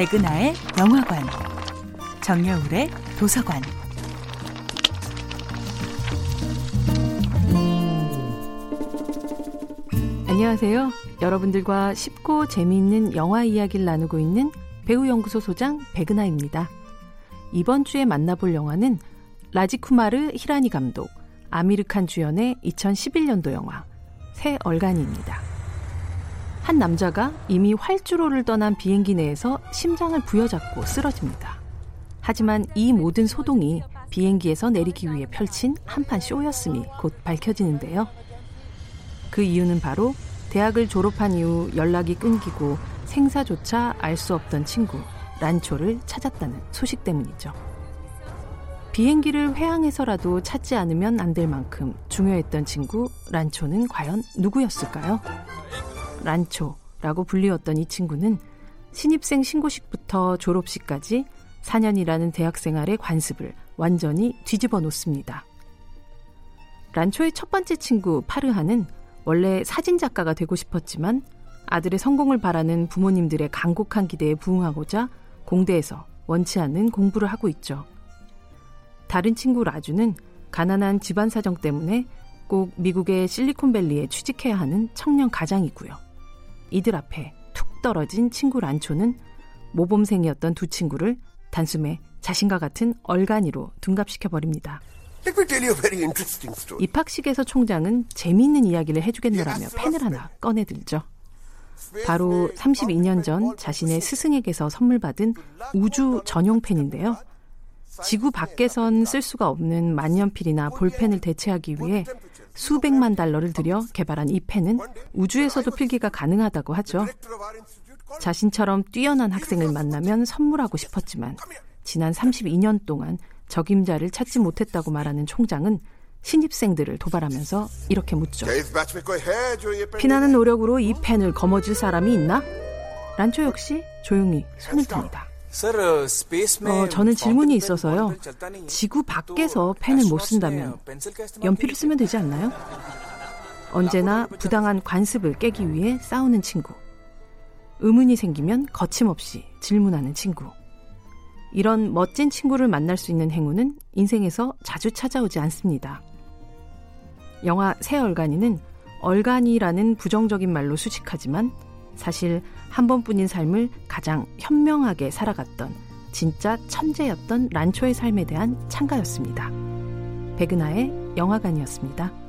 백은하의 영화관, 정여울의 도서관. 안녕하세요. 여러분들과 쉽고 재미있는 영화 이야기를 나누고 있는 배우연구소 소장 백은하입니다. 이번 주에 만나볼 영화는 라지쿠마르 히라니 감독, 아미르칸 주연의 2011년도 영화 새 얼간이입니다. 한 남자가 이미 활주로를 떠난 비행기 내에서 심장을 부여잡고 쓰러집니다. 하지만 이 모든 소동이 비행기에서 내리기 위해 펼친 한판 쇼였음이 곧 밝혀지는데요. 그 이유는 바로 대학을 졸업한 이후 연락이 끊기고 생사조차 알 수 없던 친구 란초를 찾았다는 소식 때문이죠. 비행기를 회항해서라도 찾지 않으면 안 될 만큼 중요했던 친구 란초는 과연 누구였을까요? 란초라고 불리웠던 이 친구는 신입생 신고식부터 졸업식까지 4년이라는 대학 생활의 관습을 완전히 뒤집어 놓습니다. 란초의 첫 번째 친구 파르하는 원래 사진작가가 되고 싶었지만 아들의 성공을 바라는 부모님들의 간곡한 기대에 부응하고자 공대에서 원치 않는 공부를 하고 있죠. 다른 친구 라주는 가난한 집안 사정 때문에 꼭 미국의 실리콘밸리에 취직해야 하는 청년 가장이고요. 이들 앞에 툭 떨어진 친구 란초는 모범생이었던 두 친구를 단숨에 자신과 같은 얼간이로 둔갑시켜 버립니다. 입학식에서 총장은 재미있는 이야기를 해주겠노라며 펜을 하나 꺼내들죠. 바로 32년 전 자신의 스승에게서 선물 받은 우주 전용 펜인데요. 지구 밖에선 쓸 수가 없는 만년필이나 볼펜을 대체하기 위해 수백만 달러를 들여 개발한 이 펜은 우주에서도 필기가 가능하다고 하죠. 자신처럼 뛰어난 학생을 만나면 선물하고 싶었지만 지난 32년 동안 적임자를 찾지 못했다고 말하는 총장은 신입생들을 도발하면서 이렇게 묻죠. 피나는 노력으로 이 펜을 거머쥘 사람이 있나? 란초 역시 조용히 손을 듭니다. 어, 저는 질문이 있어서요. 지구 밖에서 펜을 못 쓴다면 연필을 쓰면 되지 않나요? 언제나 부당한 관습을 깨기 위해 싸우는 친구. 의문이 생기면 거침없이 질문하는 친구. 이런 멋진 친구를 만날 수 있는 행운은 인생에서 자주 찾아오지 않습니다. 영화 새 얼간이는 얼간이라는 부정적인 말로 수식하지만 사실 한 번뿐인 삶을 가장 현명하게 살아갔던 진짜 천재였던 란초의 삶에 대한 찬가였습니다. 백은하의 영화관이었습니다.